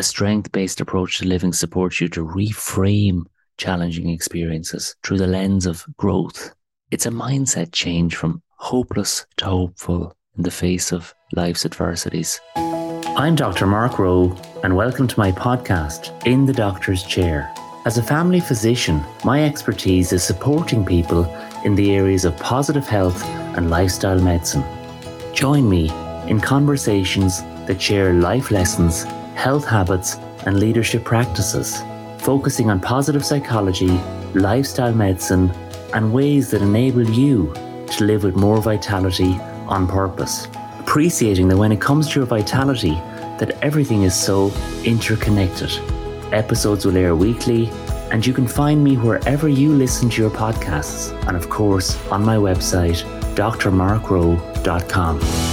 A strength based approach to living supports you to reframe challenging experiences through the lens of growth. It's a mindset change from hopeless to hopeful in the face of life's adversities. I'm Dr. Mark Rowe, and welcome to my podcast, In the Doctor's Chair. As a family physician, my expertise is supporting people in the areas of positive health and lifestyle medicine. Join me in conversations that share life lessons, health habits, and leadership practices, focusing on positive psychology, lifestyle medicine, and ways that enable you to live with more vitality on purpose. Appreciating that when it comes to your vitality, that everything is so interconnected. Episodes will air weekly, and you can find me wherever you listen to your podcasts, and of course on my website, drmarkrowe.com.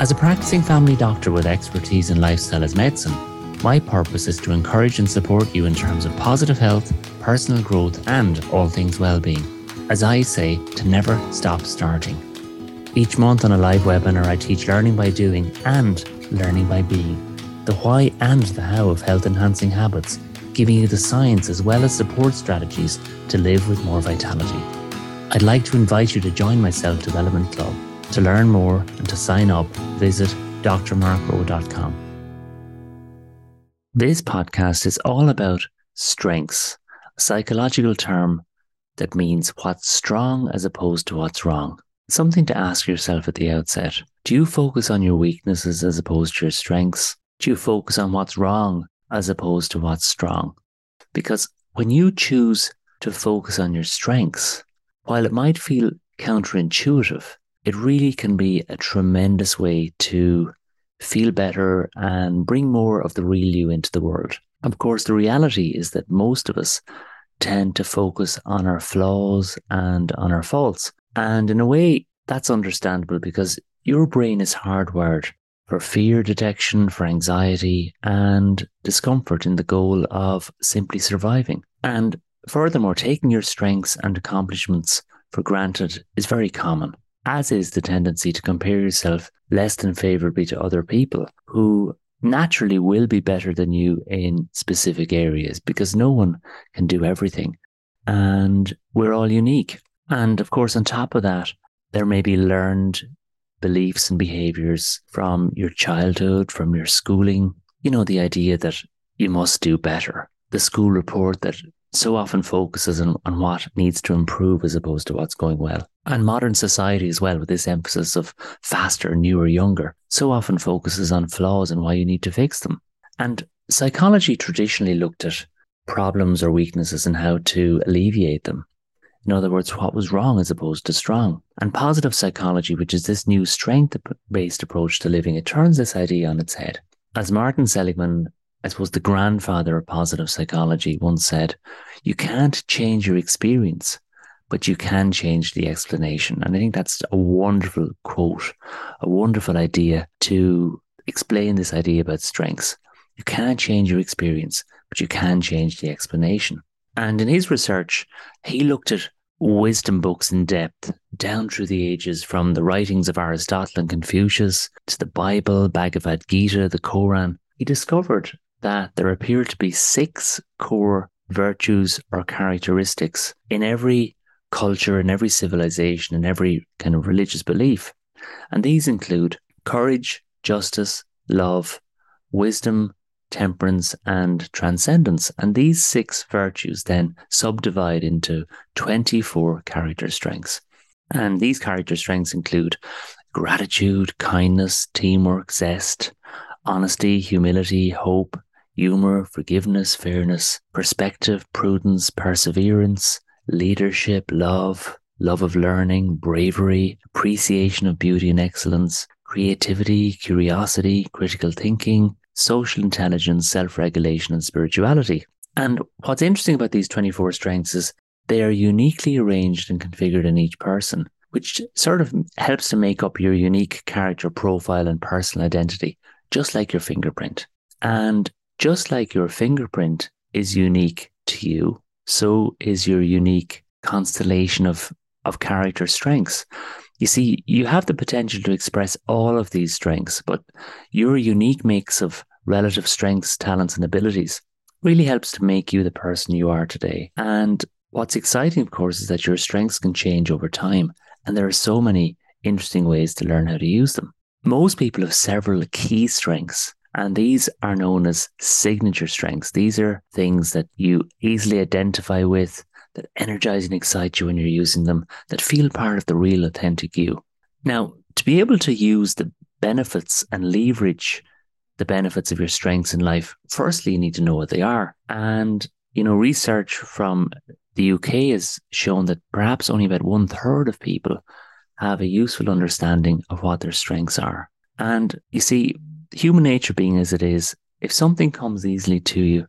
As a practicing family doctor with expertise in lifestyle as medicine, my purpose is to encourage and support you in terms of positive health, personal growth, and all things well-being. As I say, to never stop starting. Each month on a live webinar, I teach learning by doing and learning by being, the why and the how of health enhancing habits, giving you the science as well as support strategies to live with more vitality. I'd like to invite you to join my Self Development Club to learn more and to sign up, visit drmarkrowe.com. This podcast is all about strengths, a psychological term that means what's strong as opposed to what's wrong. Something to ask yourself at the outset. Do you focus on your weaknesses as opposed to your strengths? Do you focus on what's wrong as opposed to what's strong? Because when you choose to focus on your strengths, while it might feel counterintuitive, it really can be a tremendous way to feel better and bring more of the real you into the world. Of course, the reality is that most of us tend to focus on our flaws and on our faults. And in a way, that's understandable because your brain is hardwired for fear detection, for anxiety, and discomfort in the goal of simply surviving. And furthermore, taking your strengths and accomplishments for granted is very common as is the tendency to compare yourself less than favorably to other people who naturally will be better than you in specific areas because no one can do everything. And we're all unique. And of course, on top of that, there may be learned beliefs and behaviors from your childhood, from your schooling. You know, the idea that you must do better. The school report that so often focuses on, on what needs to improve as opposed to what's going well. And modern society as well, with this emphasis of faster, newer, younger, so often focuses on flaws and why you need to fix them. And psychology traditionally looked at problems or weaknesses and how to alleviate them. In other words, what was wrong as opposed to strong. And positive psychology, which is this new strength based approach to living, it turns this idea on its head. As Martin Seligman I suppose the grandfather of positive psychology once said, you can't change your experience, but you can change the explanation. And I think that's a wonderful quote, a wonderful idea to explain this idea about strengths. You can't change your experience, but you can change the explanation. And in his research, he looked at wisdom books in depth down through the ages from the writings of Aristotle and Confucius to the Bible, Bhagavad Gita, the Quran. He discovered that there appear to be six core virtues or characteristics in every culture, in every civilization, in every kind of religious belief. And these include courage, justice, love, wisdom, temperance, and transcendence. And these six virtues then subdivide into 24 character strengths. And these character strengths include gratitude, kindness, teamwork, zest, honesty, humility, hope, humor, forgiveness, fairness, perspective, prudence, perseverance, leadership, love, love of learning, bravery, appreciation of beauty and excellence, creativity, curiosity, critical thinking, social intelligence, self regulation, and spirituality. And what's interesting about these 24 strengths is they are uniquely arranged and configured in each person, which sort of helps to make up your unique character profile and personal identity, just like your fingerprint. And just like your fingerprint is unique to you, so is your unique constellation of of character strengths. You see, you have the potential to express all of these strengths, but your unique mix of relative strengths, talents, and abilities really helps to make you the person you are today. And what's exciting, of course, is that your strengths can change over time. And there are so many interesting ways to learn how to use them. Most people have several key strengths, and these are known as signature strengths. These are things that you easily identify with, that energize and excite you when you're using them, that feel part of the real authentic you. Now, to be able to use the benefits and leverage the benefits of your strengths in life, firstly, you need to know what they are. And, you know, research from the UK has shown that perhaps only about one third of people have a useful understanding of what their strengths are. And you see, human nature being as it is, if something comes easily to you,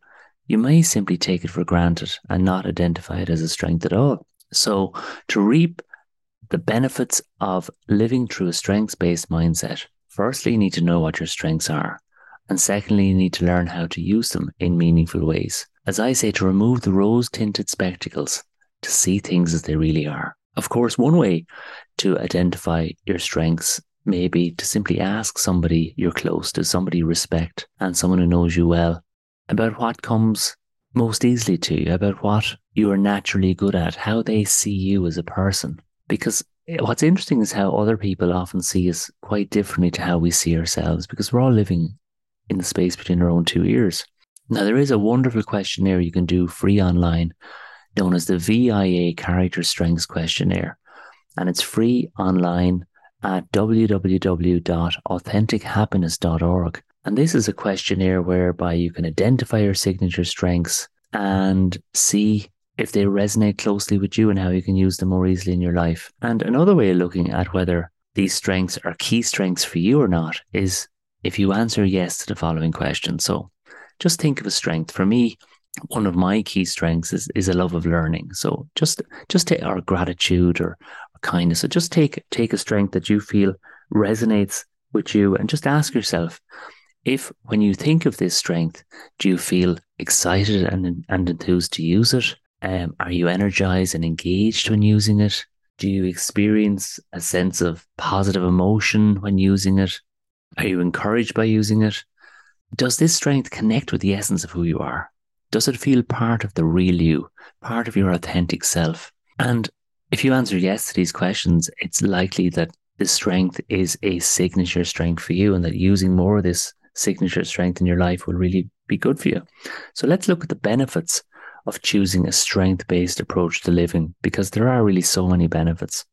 you may simply take it for granted and not identify it as a strength at all. So, to reap the benefits of living through a strengths based mindset, firstly, you need to know what your strengths are. And secondly, you need to learn how to use them in meaningful ways. As I say, to remove the rose tinted spectacles to see things as they really are. Of course, one way to identify your strengths may be to simply ask somebody you're close to, somebody you respect, and someone who knows you well about what comes most easily to you, about what you are naturally good at, how they see you as a person. Because eh, what's interesting is how other people often see us quite differently to how we see ourselves, because we're all living in the space between our own two ears. Now, there is a wonderful questionnaire you can do free online known as the VIA Character Strengths Questionnaire. And it's free online at www.authentichappiness.org. And this is a questionnaire whereby you can identify your signature strengths and see if they resonate closely with you and how you can use them more easily in your life. And another way of looking at whether these strengths are key strengths for you or not is if you answer yes to the following question. So just think of a strength. For me, one of my key strengths is, is a love of learning. So just just take our gratitude or, or kindness. So just take take a strength that you feel resonates with you and just ask yourself if when you think of this strength, do you feel excited and, and enthused to use it? Um, are you energized and engaged when using it? Do you experience a sense of positive emotion when using it? Are you encouraged by using it? Does this strength connect with the essence of who you are? Does it feel part of the real you, part of your authentic self? And if you answer yes to these questions, it's likely that this strength is a signature strength for you and that using more of this signature strength in your life will really be good for you. So let's look at the benefits of choosing a strength based approach to living because there are really so many benefits.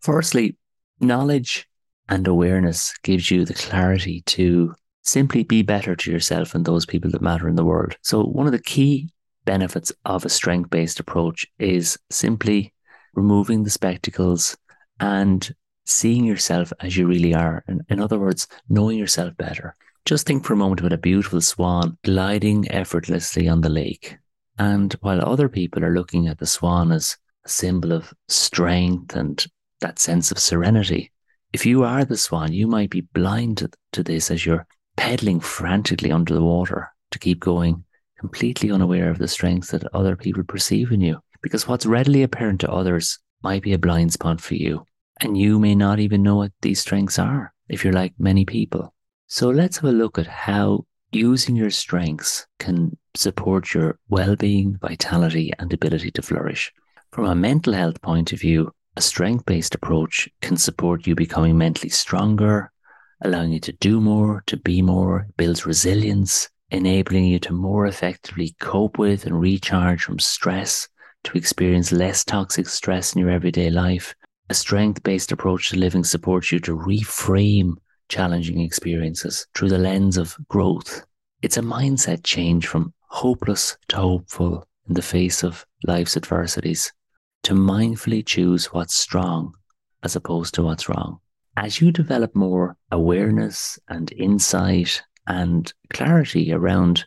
Firstly, knowledge and awareness gives you the clarity to simply be better to yourself and those people that matter in the world. So, one of the key benefits of a strength based approach is simply removing the spectacles and seeing yourself as you really are. In, in other words, knowing yourself better. Just think for a moment about a beautiful swan gliding effortlessly on the lake. And while other people are looking at the swan as a symbol of strength and that sense of serenity, if you are the swan, you might be blind to, this as you're pedaling frantically under the water to keep going, completely unaware of the strength that other people perceive in you. Because what's readily apparent to others might be a blind spot for you. And you may not even know what these strengths are if you're like many people. So let's have a look at how using your strengths can support your well being, vitality, and ability to flourish. From a mental health point of view, a strength based approach can support you becoming mentally stronger, allowing you to do more, to be more, builds resilience, enabling you to more effectively cope with and recharge from stress, to experience less toxic stress in your everyday life. A strength based approach to living supports you to reframe challenging experiences through the lens of growth. It's a mindset change from hopeless to hopeful in the face of life's adversities, to mindfully choose what's strong as opposed to what's wrong as you develop more awareness and insight and clarity around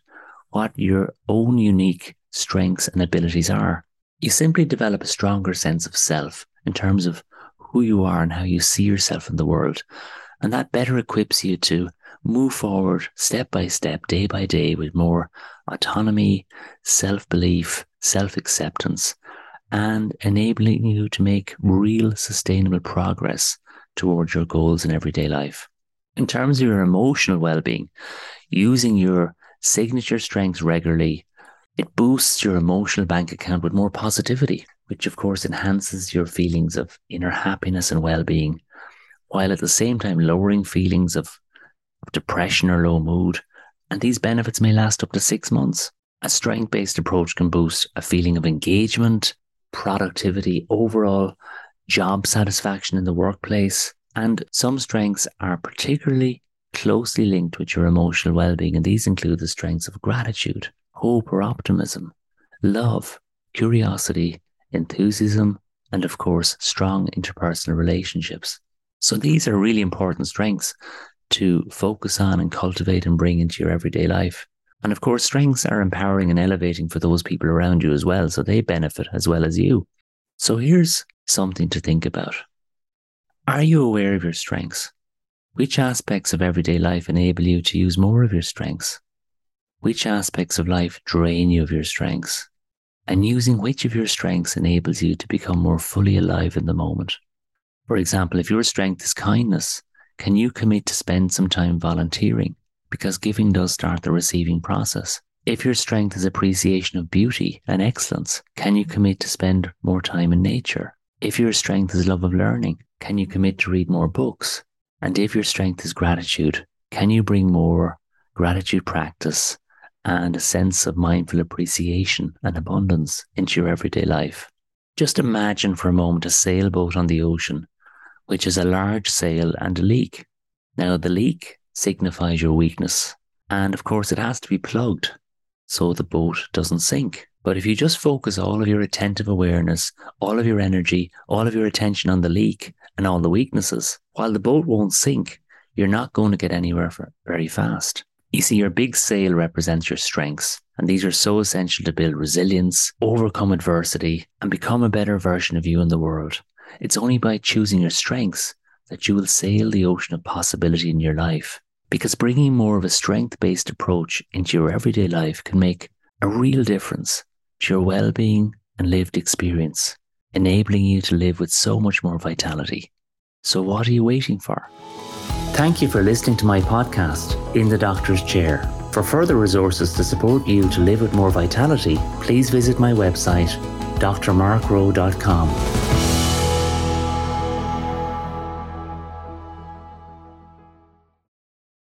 what your own unique strengths and abilities are, you simply develop a stronger sense of self in terms of who you are and how you see yourself in the world. And that better equips you to move forward step by step, day by day, with more autonomy, self belief, self acceptance, and enabling you to make real sustainable progress towards your goals in everyday life. In terms of your emotional well being, using your signature strengths regularly, it boosts your emotional bank account with more positivity, which of course enhances your feelings of inner happiness and well being, while at the same time lowering feelings of depression or low mood. And these benefits may last up to six months. A strength based approach can boost a feeling of engagement, productivity, overall job satisfaction in the workplace. And some strengths are particularly closely linked with your emotional well being. And these include the strengths of gratitude, hope or optimism, love, curiosity, enthusiasm, and of course, strong interpersonal relationships. So these are really important strengths to focus on and cultivate and bring into your everyday life. And of course, strengths are empowering and elevating for those people around you as well. So they benefit as well as you. So here's something to think about. Are you aware of your strengths? Which aspects of everyday life enable you to use more of your strengths? Which aspects of life drain you of your strengths? And using which of your strengths enables you to become more fully alive in the moment? For example, if your strength is kindness, can you commit to spend some time volunteering? because giving does start the receiving process. If your strength is appreciation of beauty and excellence, can you commit to spend more time in nature? If your strength is love of learning, can you commit to read more books? And if your strength is gratitude, can you bring more gratitude practice and a sense of mindful appreciation and abundance into your everyday life? Just imagine for a moment a sailboat on the ocean, which has a large sail and a leak. Now, the leak signifies your weakness. And of course, it has to be plugged so the boat doesn't sink. But if you just focus all of your attentive awareness, all of your energy, all of your attention on the leak and all the weaknesses, while the boat won't sink, you're not going to get anywhere very fast. You see, your big sail represents your strengths, and these are so essential to build resilience, overcome adversity, and become a better version of you in the world. It's only by choosing your strengths that you will sail the ocean of possibility in your life because bringing more of a strength based approach into your everyday life can make a real difference to your well being and lived experience, enabling you to live with so much more vitality. So, what are you waiting for? Thank you for listening to my podcast, In the Doctor's Chair. For further resources to support you to live with more vitality, please visit my website, drmarkrowe.com.